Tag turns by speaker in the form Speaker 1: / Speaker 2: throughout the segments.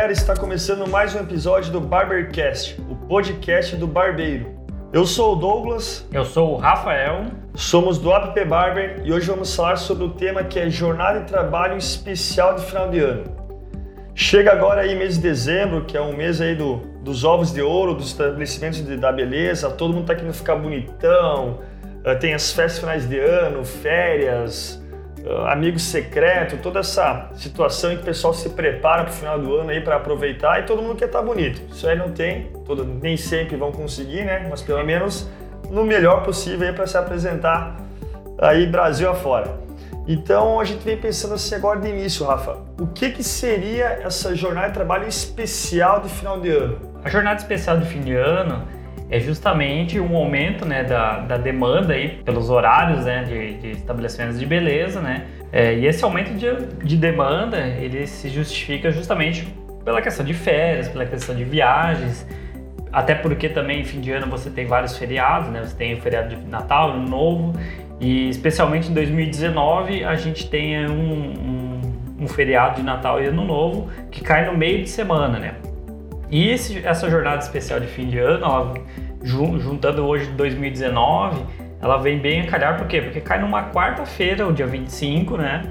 Speaker 1: galera, está começando mais um episódio do Barbercast, o podcast do barbeiro. Eu sou o Douglas.
Speaker 2: Eu sou o Rafael.
Speaker 1: Somos do App Barber e hoje vamos falar sobre o tema que é jornada de trabalho especial de final de ano. Chega agora aí mês de dezembro, que é um mês aí do, dos ovos de ouro, dos estabelecimentos de, da beleza, todo mundo tá querendo ficar bonitão, eh, tem as festas finais de ano, férias, ah, amigo secreto, toda essa situação em que o pessoal se prepara para o final do ano aí para aproveitar e todo mundo quer estar tá bonito. Isso aí não tem, todo, nem sempre vão conseguir, né? Mas pelo menos no melhor possível aí para se apresentar aí Brasil afora. Então a gente vem pensando assim agora de início, Rafa, o que que seria essa jornada de trabalho especial de final de ano?
Speaker 2: A jornada especial de fim de ano é justamente um aumento né, da, da demanda aí pelos horários né, de, de estabelecimentos de beleza, né? É, e esse aumento de, de demanda ele se justifica justamente pela questão de férias, pela questão de viagens, até porque também fim de ano você tem vários feriados, né? Você tem o feriado de Natal, Ano Novo, e especialmente em 2019 a gente tem um, um, um feriado de Natal e Ano Novo que cai no meio de semana, né? E esse, essa jornada especial de fim de ano, juntando hoje de 2019, ela vem bem a calhar, por quê? Porque cai numa quarta-feira, o dia 25, né?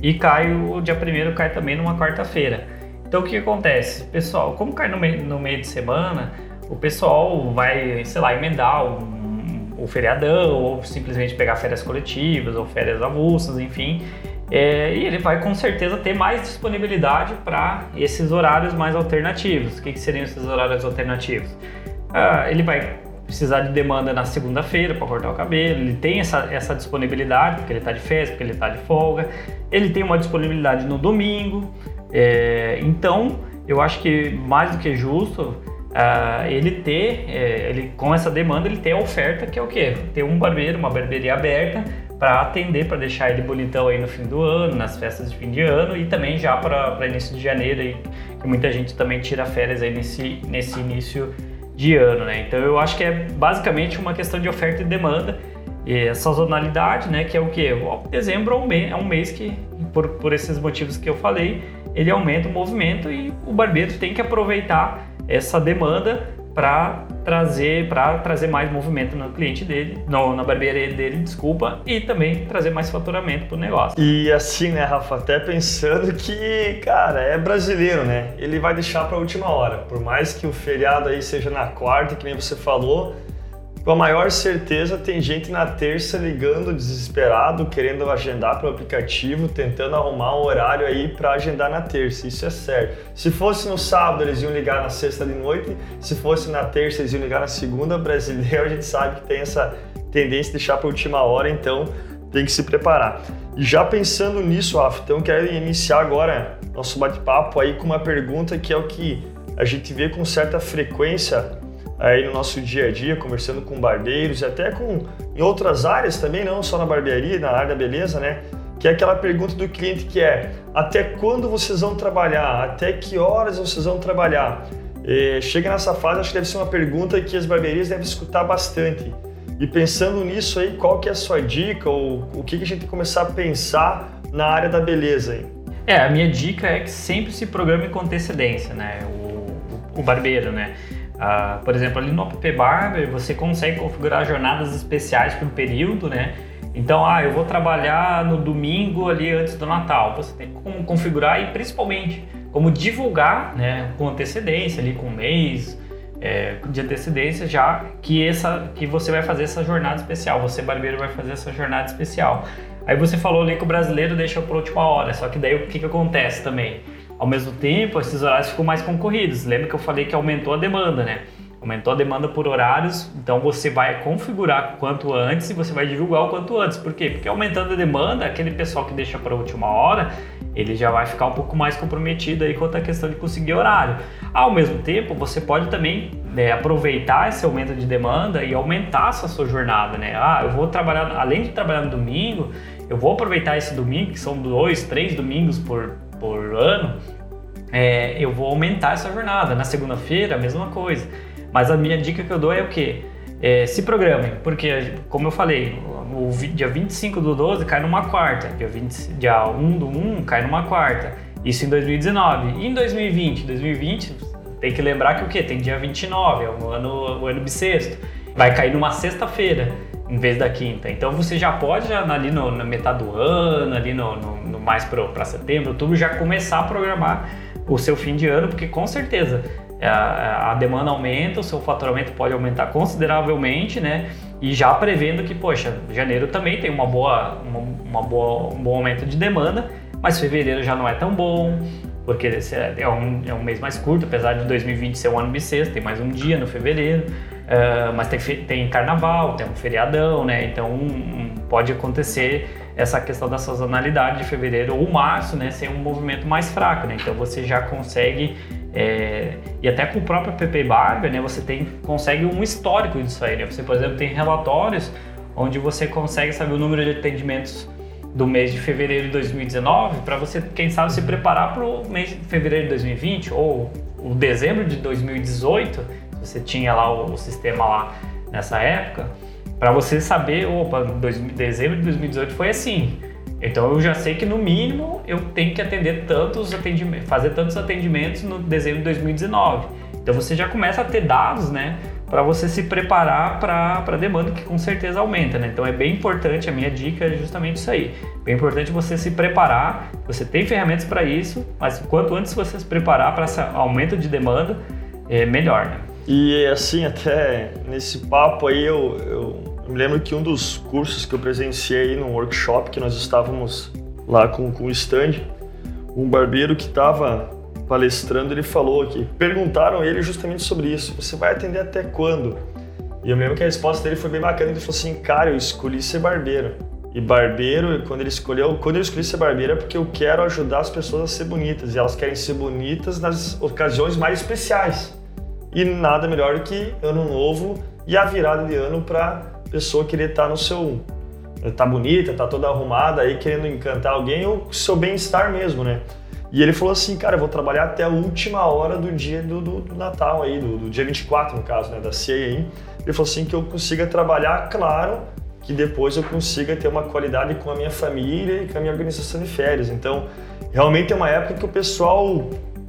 Speaker 2: E cai o dia 1 cai também numa quarta-feira. Então o que acontece? Pessoal, como cai no meio, no meio de semana, o pessoal vai, sei lá, emendar um, o feriadão, ou simplesmente pegar férias coletivas, ou férias avulsas, enfim. É, e ele vai com certeza ter mais disponibilidade para esses horários mais alternativos. O que, que seriam esses horários alternativos? Ah, ele vai precisar de demanda na segunda-feira para cortar o cabelo, ele tem essa, essa disponibilidade, porque ele está de festa, porque ele está de folga, ele tem uma disponibilidade no domingo. É, então, eu acho que mais do que justo Uh, ele ter, é, ele, com essa demanda, ele tem a oferta que é o quê? Ter um barbeiro, uma barbearia aberta para atender, para deixar ele bonitão aí no fim do ano, nas festas de fim de ano e também já para início de janeiro, aí, que muita gente também tira férias aí nesse, nesse início de ano, né? Então eu acho que é basicamente uma questão de oferta e demanda e essa sazonalidade, né? Que é o que? Dezembro é é um mês que, por, por esses motivos que eu falei, ele aumenta o movimento e o barbeiro tem que aproveitar essa demanda para trazer para trazer mais movimento no cliente dele, no, na barbearia dele, desculpa, e também trazer mais faturamento para o negócio.
Speaker 1: E assim, né, Rafa, até pensando que, cara, é brasileiro, né? Ele vai deixar para última hora. Por mais que o feriado aí seja na quarta, que nem você falou, com a maior certeza, tem gente na terça ligando desesperado, querendo agendar pelo aplicativo, tentando arrumar um horário aí para agendar na terça. Isso é certo. Se fosse no sábado, eles iam ligar na sexta de noite. Se fosse na terça, eles iam ligar na segunda. Brasileiro, a gente sabe que tem essa tendência de deixar para última hora, então tem que se preparar. E já pensando nisso, Rafa, então quero iniciar agora nosso bate-papo aí com uma pergunta que é o que a gente vê com certa frequência aí no nosso dia a dia, conversando com barbeiros e até com em outras áreas também, não só na barbearia, na área da beleza, né? Que é aquela pergunta do cliente que é até quando vocês vão trabalhar? Até que horas vocês vão trabalhar? E chega nessa fase, acho que deve ser uma pergunta que as barbearias devem escutar bastante. E pensando nisso aí, qual que é a sua dica ou o que, que a gente tem que começar a pensar na área da beleza aí?
Speaker 2: É, a minha dica é que sempre se programe com antecedência, né? O, o barbeiro, né? Uh, por exemplo, ali no App Barber você consegue configurar jornadas especiais por período, né? Então, ah, eu vou trabalhar no domingo ali antes do Natal. Você tem como configurar e principalmente como divulgar, né, com antecedência ali, com um mês é, de antecedência já que essa que você vai fazer essa jornada especial. Você barbeiro vai fazer essa jornada especial. Aí você falou ali que o brasileiro deixa para última hora. Só que daí o que, que acontece também? Ao mesmo tempo, esses horários ficam mais concorridos. Lembra que eu falei que aumentou a demanda, né? Aumentou a demanda por horários, então você vai configurar quanto antes e você vai divulgar o quanto antes. Por quê? Porque aumentando a demanda, aquele pessoal que deixa para a última hora, ele já vai ficar um pouco mais comprometido aí quanto à questão de conseguir horário. Ao mesmo tempo, você pode também né, aproveitar esse aumento de demanda e aumentar sua jornada, né? Ah, eu vou trabalhar, além de trabalhar no domingo, eu vou aproveitar esse domingo, que são dois, três domingos por, por ano, é, eu vou aumentar essa jornada. Na segunda-feira, a mesma coisa. Mas a minha dica que eu dou é o quê? É, se programem, porque, como eu falei, o dia 25 do 12 cai numa quarta, dia, 20, dia 1 do 1 cai numa quarta. Isso em 2019. E em 2020? 2020 tem que lembrar que o quê? Tem dia 29, é o ano, o ano bissexto. Vai cair numa sexta-feira em vez da quinta. Então você já pode, já, ali no, na metade do ano, ali no, no, no mais para setembro, outubro, já começar a programar o seu fim de ano, porque com certeza é, a, a demanda aumenta, o seu faturamento pode aumentar consideravelmente, né? E já prevendo que, poxa, janeiro também tem uma boa, uma, uma boa, um bom aumento de demanda, mas fevereiro já não é tão bom, porque é, é um, é um mês mais curto, apesar de 2020 ser um ano bissexto, tem mais um dia no fevereiro, uh, mas tem, tem carnaval, tem um feriadão, né? Então um, pode acontecer essa questão da sazonalidade de fevereiro ou março, né? Ser um movimento mais fraco, né? Então você já consegue é, e até com o próprio PP Barber, né, você tem, consegue um histórico disso aí. Né? Você, por exemplo, tem relatórios onde você consegue saber o número de atendimentos do mês de fevereiro de 2019 para você, quem sabe, se preparar para o mês de fevereiro de 2020 ou o dezembro de 2018, você tinha lá o, o sistema lá nessa época, para você saber, opa, dois, dezembro de 2018 foi assim. Então eu já sei que no mínimo eu tenho que atender tantos atendimentos, fazer tantos atendimentos no dezembro de 2019. Então você já começa a ter dados, né, para você se preparar para a demanda que com certeza aumenta, né? Então é bem importante, a minha dica é justamente isso aí. Bem importante você se preparar, você tem ferramentas para isso, mas quanto antes você se preparar para esse aumento de demanda, é melhor, né?
Speaker 1: E assim, até nesse papo aí eu, eu me lembro que um dos cursos que eu presenciei num workshop que nós estávamos lá com, com o stand, um barbeiro que estava palestrando, ele falou que perguntaram ele justamente sobre isso. Você vai atender até quando? E eu me lembro que a resposta dele foi bem bacana. Ele falou assim, cara, eu escolhi ser barbeiro. E barbeiro, quando ele escolheu, quando eu escolhi ser barbeiro é porque eu quero ajudar as pessoas a ser bonitas. E elas querem ser bonitas nas ocasiões mais especiais. E nada melhor do que ano novo e a virada de ano para pessoa querer estar tá no seu. tá bonita, tá toda arrumada aí, querendo encantar alguém ou seu bem-estar mesmo, né? E ele falou assim, cara, eu vou trabalhar até a última hora do dia do, do, do Natal aí, do, do, dia 24 no caso, né, da ceia aí. Ele falou assim que eu consiga trabalhar, claro, que depois eu consiga ter uma qualidade com a minha família e com a minha organização de férias. Então, realmente é uma época que o pessoal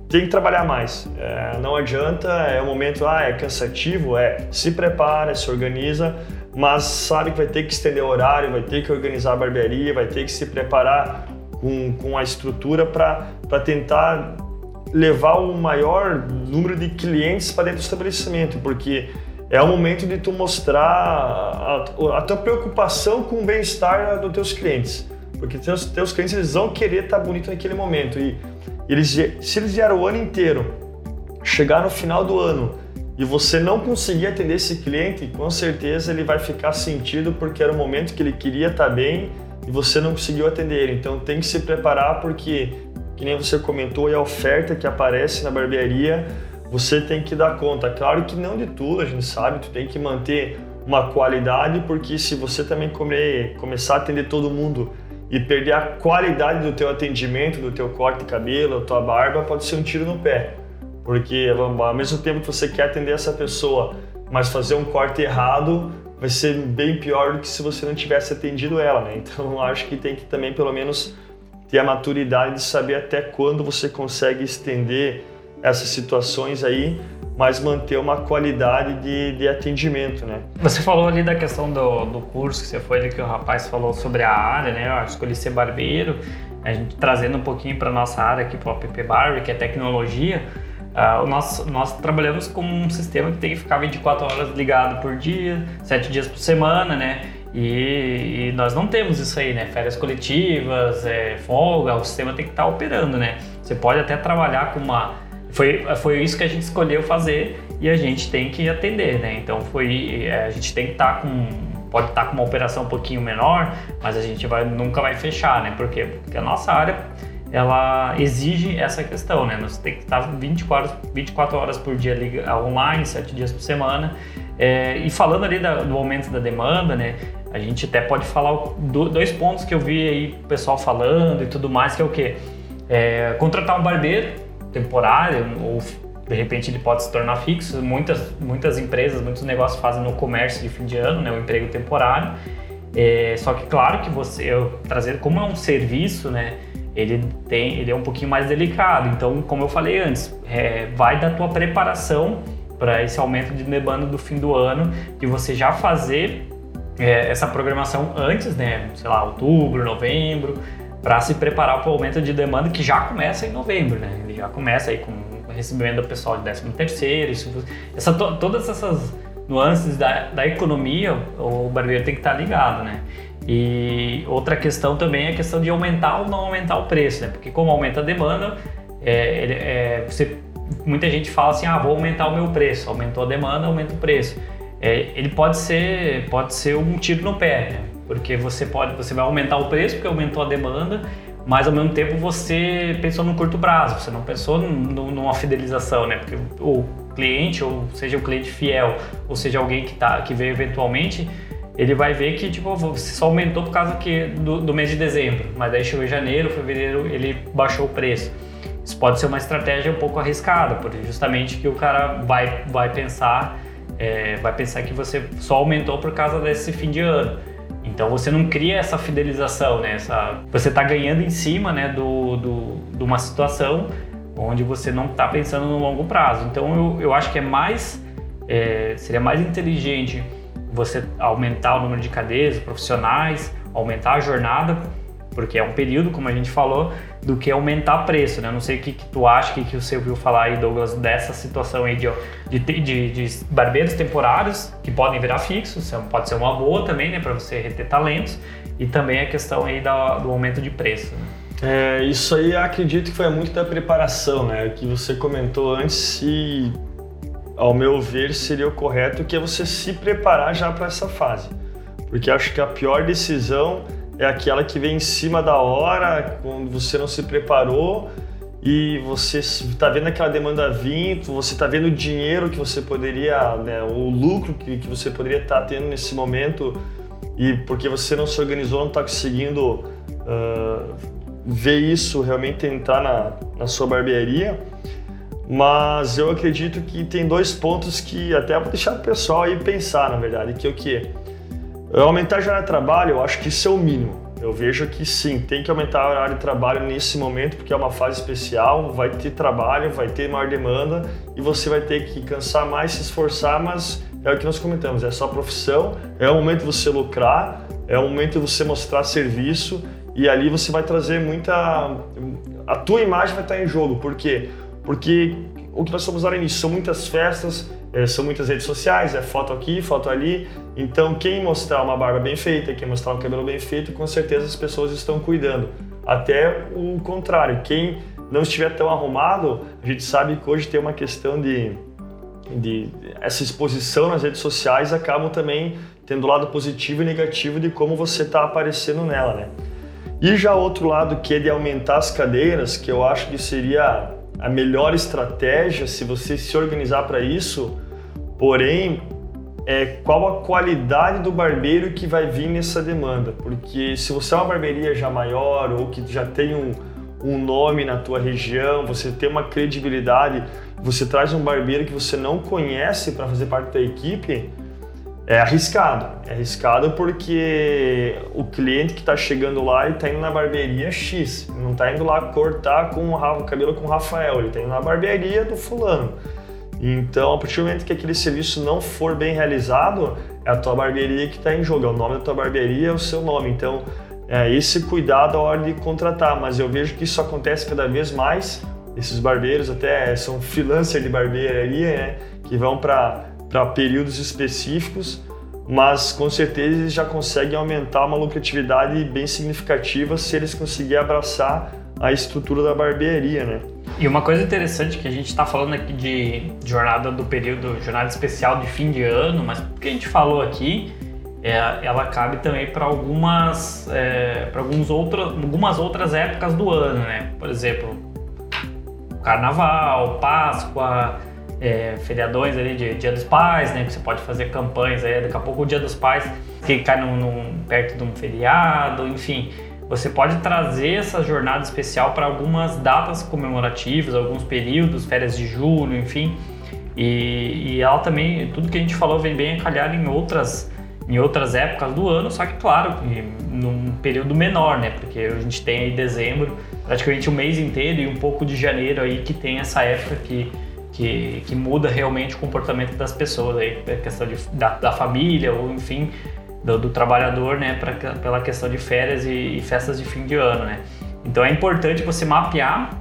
Speaker 1: tem que trabalhar mais. É, não adianta, é um momento, ah, é cansativo, é, se prepara, se organiza, mas sabe que vai ter que estender o horário, vai ter que organizar a barbearia, vai ter que se preparar com, com a estrutura para tentar levar o maior número de clientes para dentro do estabelecimento, porque é o momento de tu mostrar a, a tua preocupação com o bem-estar dos teus clientes, porque teus, teus clientes eles vão querer estar tá bonito naquele momento e eles, se eles vieram o ano inteiro, chegar no final do ano e você não conseguir atender esse cliente, com certeza ele vai ficar sentido porque era o momento que ele queria estar bem e você não conseguiu atender ele. Então tem que se preparar porque, que nem você comentou, é a oferta que aparece na barbearia, você tem que dar conta. Claro que não de tudo, a gente sabe, tu tem que manter uma qualidade, porque se você também comer, começar a atender todo mundo e perder a qualidade do teu atendimento, do teu corte de cabelo, da tua barba, pode ser um tiro no pé. Porque ao mesmo tempo que você quer atender essa pessoa, mas fazer um corte errado vai ser bem pior do que se você não tivesse atendido ela, né? Então acho que tem que também pelo menos ter a maturidade de saber até quando você consegue estender essas situações aí, mas manter uma qualidade de, de atendimento, né?
Speaker 2: Você falou ali da questão do, do curso que você foi ali que o rapaz falou sobre a área, né? Eu escolhi ser barbeiro, a gente trazendo um pouquinho para nossa área aqui para o app Barber, que é tecnologia. Uh, nós, nós trabalhamos com um sistema que tem que ficar 24 horas ligado por dia, 7 dias por semana, né? E, e nós não temos isso aí, né? Férias coletivas, é, folga, o sistema tem que estar tá operando, né? Você pode até trabalhar com uma. Foi, foi isso que a gente escolheu fazer e a gente tem que atender, né? Então foi. É, a gente tem que estar tá com. Pode estar tá com uma operação um pouquinho menor, mas a gente vai, nunca vai fechar, né? Por quê? Porque a nossa área ela exige essa questão, né? Você tem que estar 24, 24 horas por dia online, 7 dias por semana. É, e falando ali da, do aumento da demanda, né? A gente até pode falar do, dois pontos que eu vi aí o pessoal falando e tudo mais, que é o quê? É, contratar um barbeiro temporário ou de repente ele pode se tornar fixo. Muitas, muitas empresas, muitos negócios fazem no comércio de fim de ano, né? O emprego temporário. É, só que claro que você eu, trazer como é um serviço, né? ele tem, ele é um pouquinho mais delicado. Então, como eu falei antes, é, vai da tua preparação para esse aumento de demanda do fim do ano, de você já fazer é, essa programação antes, né? Sei lá, outubro, novembro, para se preparar para o aumento de demanda que já começa em novembro, né? Ele já começa aí com recebimento do pessoal de 13 terceiro, essa, to, todas essas nuances da, da economia, o barbeiro tem que estar ligado, né? E outra questão também é a questão de aumentar ou não aumentar o preço, né? Porque como aumenta a demanda, é, é, você, muita gente fala assim, ah, vou aumentar o meu preço. Aumentou a demanda, aumenta o preço. É, ele pode ser, pode ser um tiro no pé, né? Porque você pode, você vai aumentar o preço porque aumentou a demanda, mas ao mesmo tempo você pensou no curto prazo, você não pensou numa fidelização, né? Porque o cliente, ou seja o cliente fiel, ou seja alguém que, tá, que veio eventualmente, ele vai ver que tipo, você só aumentou por causa que, do, do mês de dezembro, mas aí chegou em janeiro, fevereiro, ele baixou o preço. Isso pode ser uma estratégia um pouco arriscada, porque justamente que o cara vai, vai pensar é, vai pensar que você só aumentou por causa desse fim de ano. Então você não cria essa fidelização, né? Essa, você está ganhando em cima né, do, do, de uma situação onde você não está pensando no longo prazo. Então eu, eu acho que é mais é, seria mais inteligente você aumentar o número de cadeias profissionais, aumentar a jornada, porque é um período, como a gente falou, do que aumentar preço, né? Não sei o que, que tu acha, o que, que você ouviu falar aí, Douglas, dessa situação aí de, de, de, de barbeiros temporários que podem virar fixos, é pode ser uma boa também, né, para você reter talentos, e também a questão aí da, do aumento de preço. Né?
Speaker 1: É, isso aí acredito que foi muito da preparação, né? Que você comentou antes e, ao meu ver, seria o correto que é você se preparar já para essa fase. Porque acho que a pior decisão é aquela que vem em cima da hora, quando você não se preparou e você está vendo aquela demanda vir, você está vendo o dinheiro que você poderia, né, o lucro que, que você poderia estar tá tendo nesse momento e porque você não se organizou, não está conseguindo uh, ver isso realmente entrar na, na sua barbearia. Mas eu acredito que tem dois pontos que até vou deixar o pessoal aí pensar, na verdade, que é o que? Aumentar a jornada de trabalho, eu acho que isso é o mínimo. Eu vejo que sim, tem que aumentar o horário de trabalho nesse momento, porque é uma fase especial, vai ter trabalho, vai ter maior demanda e você vai ter que cansar mais, se esforçar, mas é o que nós comentamos, é só profissão, é o momento de você lucrar, é o momento de você mostrar serviço e ali você vai trazer muita... A tua imagem vai estar em jogo, por quê? Porque o que nós estamos lá no início são muitas festas, é, são muitas redes sociais, é foto aqui, foto ali. Então, quem mostrar uma barba bem feita, quem mostrar um cabelo bem feito, com certeza as pessoas estão cuidando. Até o contrário, quem não estiver tão arrumado, a gente sabe que hoje tem uma questão de, de essa exposição nas redes sociais acabam também tendo lado positivo e negativo de como você está aparecendo nela, né? E já outro lado que é de aumentar as cadeiras, que eu acho que seria a melhor estratégia se você se organizar para isso, Porém, é qual a qualidade do barbeiro que vai vir nessa demanda. Porque se você é uma barbearia já maior ou que já tem um, um nome na tua região, você tem uma credibilidade, você traz um barbeiro que você não conhece para fazer parte da equipe, é arriscado. É arriscado porque o cliente que está chegando lá está indo na barbearia X, não está indo lá cortar com o cabelo com o Rafael, ele está indo na barbearia do fulano. Então, a partir do momento que aquele serviço não for bem realizado, é a tua barbearia que está em jogo, é o nome da tua barbearia, é o seu nome. Então, é esse cuidado a hora de contratar, mas eu vejo que isso acontece cada vez mais. Esses barbeiros até são freelancer de barbearia, né, que vão para períodos específicos, mas com certeza eles já conseguem aumentar uma lucratividade bem significativa se eles conseguirem abraçar a estrutura da barbearia, né?
Speaker 2: E uma coisa interessante que a gente está falando aqui de jornada do período, jornada especial de fim de ano, mas o que a gente falou aqui, é, ela cabe também para algumas, é, para algumas outras épocas do ano, né? Por exemplo, Carnaval, Páscoa, é, feriadões ali de Dia dos Pais, né? Que você pode fazer campanhas aí, daqui a pouco o Dia dos Pais que cai num, num perto de um feriado, enfim você pode trazer essa jornada especial para algumas datas comemorativas, alguns períodos, férias de julho, enfim. E, e, ela também, tudo que a gente falou vem bem a calhar em outras, em outras épocas do ano, só que claro, num período menor, né? Porque a gente tem aí dezembro, praticamente o mês inteiro e um pouco de janeiro aí que tem essa época que, que, que muda realmente o comportamento das pessoas aí, a questão de, da, da família ou enfim do, do trabalhador, né? Pra, pela questão de férias e, e festas de fim de ano, né? Então é importante você mapear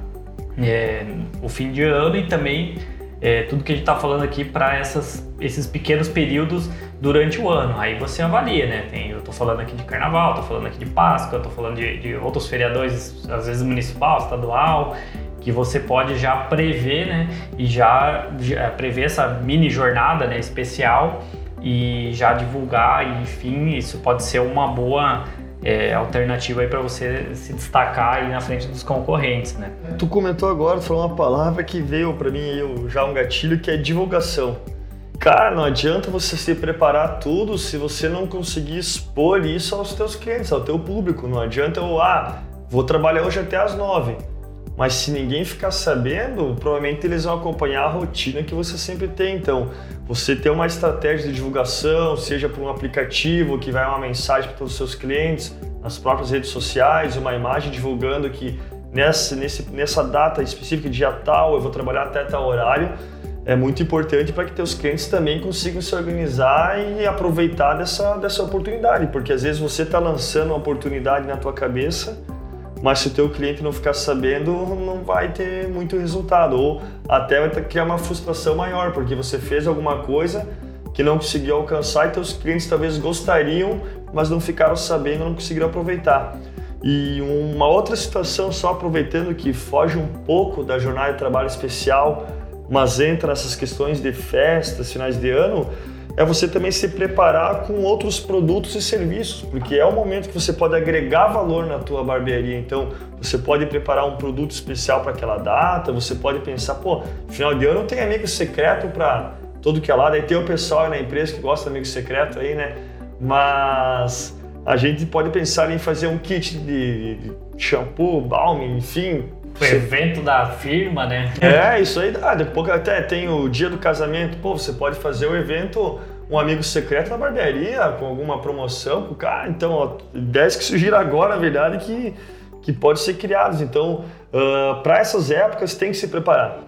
Speaker 2: é, o fim de ano e também é, tudo que a gente está falando aqui para esses pequenos períodos durante o ano. Aí você avalia, né? Tem, eu estou falando aqui de carnaval, estou falando aqui de Páscoa, estou falando de, de, outros feriadores, às vezes municipal, estadual, que você pode já prever, né? E já, já prever essa mini jornada né, especial e já divulgar, e, enfim, isso pode ser uma boa é, alternativa aí para você se destacar aí na frente dos concorrentes, né?
Speaker 1: Tu comentou agora, falou uma palavra que veio para mim aí, já um gatilho que é divulgação. Cara, não adianta você se preparar tudo se você não conseguir expor isso aos teus clientes, ao teu público. Não adianta eu, ah, vou trabalhar hoje até às nove. Mas se ninguém ficar sabendo, provavelmente eles vão acompanhar a rotina que você sempre tem. Então, você ter uma estratégia de divulgação, seja por um aplicativo que vai uma mensagem para todos os seus clientes, nas próprias redes sociais, uma imagem divulgando que nessa, nessa data específica, dia tal, eu vou trabalhar até tal horário, é muito importante para que teus clientes também consigam se organizar e aproveitar dessa, dessa oportunidade, porque às vezes você está lançando uma oportunidade na tua cabeça mas se o teu cliente não ficar sabendo, não vai ter muito resultado ou até vai criar uma frustração maior, porque você fez alguma coisa que não conseguiu alcançar e teus clientes talvez gostariam, mas não ficaram sabendo, não conseguiram aproveitar. E uma outra situação, só aproveitando que foge um pouco da jornada de trabalho especial, mas entra nessas questões de festas, finais de ano, é você também se preparar com outros produtos e serviços, porque é o momento que você pode agregar valor na tua barbearia. Então, você pode preparar um produto especial para aquela data, você pode pensar, pô, final de ano tem amigo secreto para todo que é lado, aí tem o pessoal na empresa que gosta de amigo secreto aí, né? Mas a gente pode pensar em fazer um kit de, shampoo, balm, enfim,
Speaker 2: o evento da firma, né?
Speaker 1: É, isso aí dá. Depois até tem o dia do casamento. Pô, você pode fazer o evento um amigo secreto na barbearia com alguma promoção com o cara. Então, ó, ideias que surgiram agora, na verdade, que, que podem ser criadas. Então, uh, para essas épocas, tem que se preparar.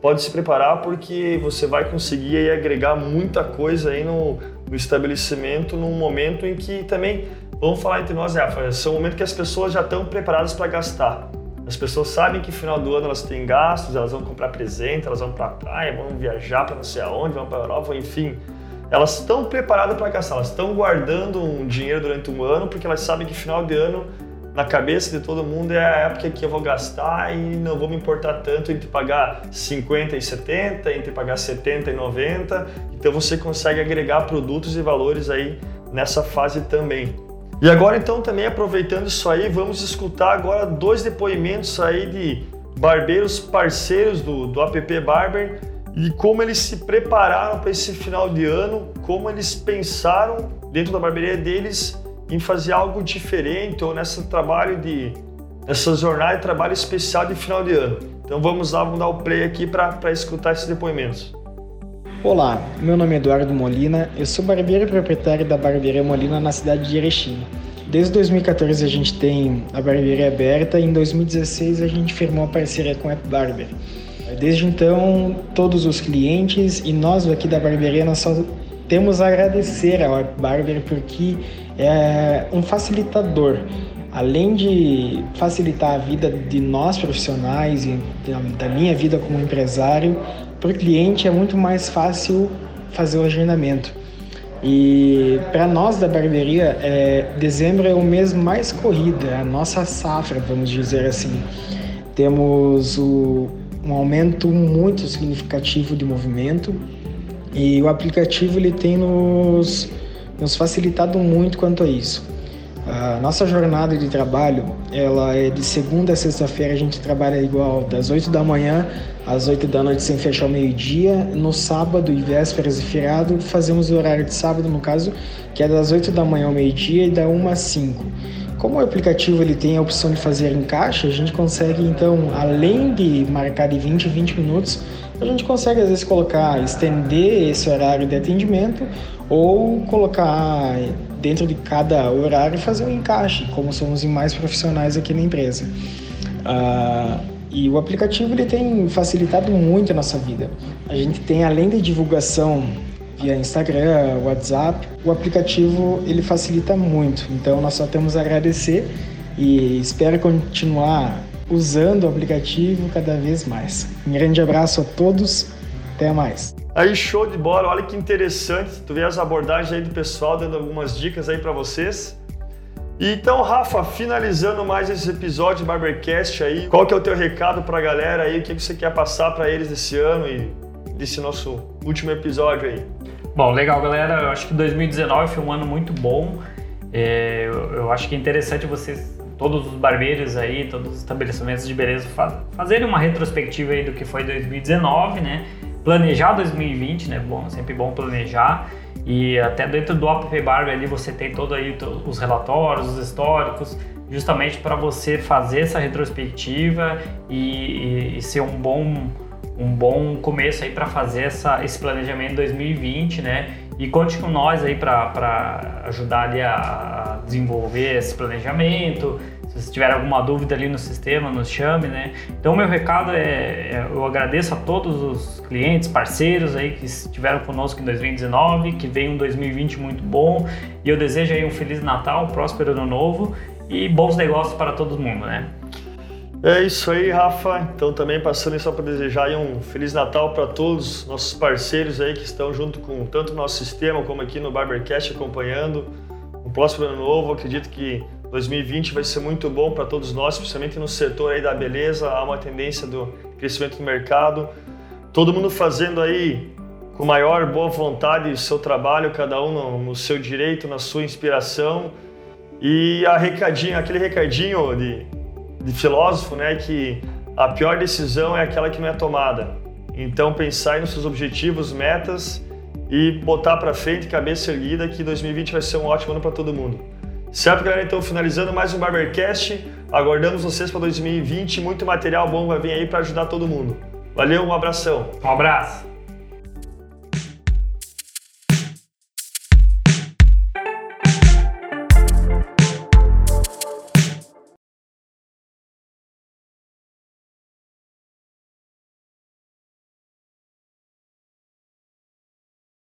Speaker 1: Pode se preparar porque você vai conseguir aí, agregar muita coisa aí no, no estabelecimento num momento em que também, vamos falar entre nós, Rafa, são um momento que as pessoas já estão preparadas para gastar. As pessoas sabem que no final do ano elas têm gastos, elas vão comprar presente, elas vão para a praia, vão viajar para não sei aonde, vão para a Europa, enfim. Elas estão preparadas para gastar, elas estão guardando um dinheiro durante um ano porque elas sabem que final de ano, na cabeça de todo mundo, é a época que eu vou gastar e não vou me importar tanto entre pagar 50 e 70, entre pagar 70 e 90. Então você consegue agregar produtos e valores aí nessa fase também. E agora então também aproveitando isso aí, vamos escutar agora dois depoimentos aí de barbeiros parceiros do, do app Barber e como eles se prepararam para esse final de ano, como eles pensaram dentro da barbearia deles em fazer algo diferente ou nesse trabalho de nessa jornada de trabalho especial de final de ano. Então vamos lá, vamos dar o play aqui para escutar esses depoimentos.
Speaker 3: Olá, meu nome é Eduardo Molina, eu sou barbeiro e proprietário da Barbearia Molina na cidade de Erechim. Desde 2014 a gente tem a barbearia aberta e em 2016 a gente firmou a parceria com a App Barber. Desde então, todos os clientes e nós aqui da barbearia nós só temos a agradecer ao App Barber porque é um facilitador. Além de facilitar a vida de nós profissionais e da minha vida como empresário, para o cliente é muito mais fácil fazer o agendamento. E para nós da barbearia, é, dezembro é o mês mais corrido, é a nossa safra, vamos dizer assim. Temos o, um aumento muito significativo de movimento e o aplicativo ele tem nos, nos facilitado muito quanto a isso. A nossa jornada de trabalho, ela é de segunda a sexta-feira, a gente trabalha igual das 8 da manhã às 8 da noite sem fechar o meio-dia. No sábado e vésperas e feriado, fazemos o horário de sábado, no caso, que é das 8 da manhã ao meio-dia e da 1 às 5. Como o aplicativo ele tem a opção de fazer encaixe, a gente consegue então, além de marcar de 20 em 20 minutos, a gente consegue às vezes colocar, estender esse horário de atendimento ou colocar dentro de cada horário fazer um encaixe, como somos em mais profissionais aqui na empresa. Uh, e o aplicativo ele tem facilitado muito a nossa vida. A gente tem além da divulgação via Instagram, WhatsApp, o aplicativo ele facilita muito. Então nós só temos a agradecer e espero continuar usando o aplicativo cada vez mais. Um grande abraço a todos, até mais.
Speaker 1: Aí show de bola, olha que interessante, tu vê as abordagens aí do pessoal dando algumas dicas aí para vocês. Então, Rafa, finalizando mais esse episódio do Barbercast aí, qual que é o teu recado para a galera aí, o que você quer passar para eles desse ano e desse nosso último episódio aí?
Speaker 2: Bom, legal, galera. Eu acho que 2019 foi um ano muito bom. É, eu, eu, acho que é interessante vocês, todos os barbeiros aí, todos os estabelecimentos de beleza, fazerem uma retrospectiva aí do que foi 2019, né? Planejar 2020, né? Bom, sempre bom planejar. E até dentro do App Barber ali você tem todo aí os relatórios, os históricos, justamente para você fazer essa retrospectiva e, e, e ser um bom um bom começo aí para fazer essa, esse planejamento 2020, né? E conte com nós aí para ajudar ali a, desenvolver esse planejamento. Se você tiver alguma dúvida ali no sistema, nos chame, né? Então, meu recado é, é eu agradeço a todos os clientes, parceiros aí que estiveram conosco em 2019, que veio um 2020 muito bom e eu desejo aí um feliz Natal, um próspero ano novo e bons negócios para todo mundo, né?
Speaker 1: É isso aí, Rafa. Então também passando só para desejar um feliz Natal para todos nossos parceiros aí que estão junto com tanto o nosso sistema como aqui no Barbercast acompanhando. Um próximo ano novo, acredito que 2020 vai ser muito bom para todos nós, principalmente no setor aí da beleza, há uma tendência do crescimento do mercado. Todo mundo fazendo aí com maior boa vontade o seu trabalho, cada um no, no seu direito, na sua inspiração. E a recadinho, aquele recadinho de de filósofo, né, que a pior decisão é aquela que não é tomada. Então pensar nos seus objetivos, metas e botar para frente, cabeça erguida, que 2020 vai ser um ótimo ano para todo mundo. Certo, galera? Então finalizando mais um Barbercast, aguardamos vocês para 2020, muito material bom vai vir aí para ajudar todo mundo. Valeu, um abração.
Speaker 2: Um abraço.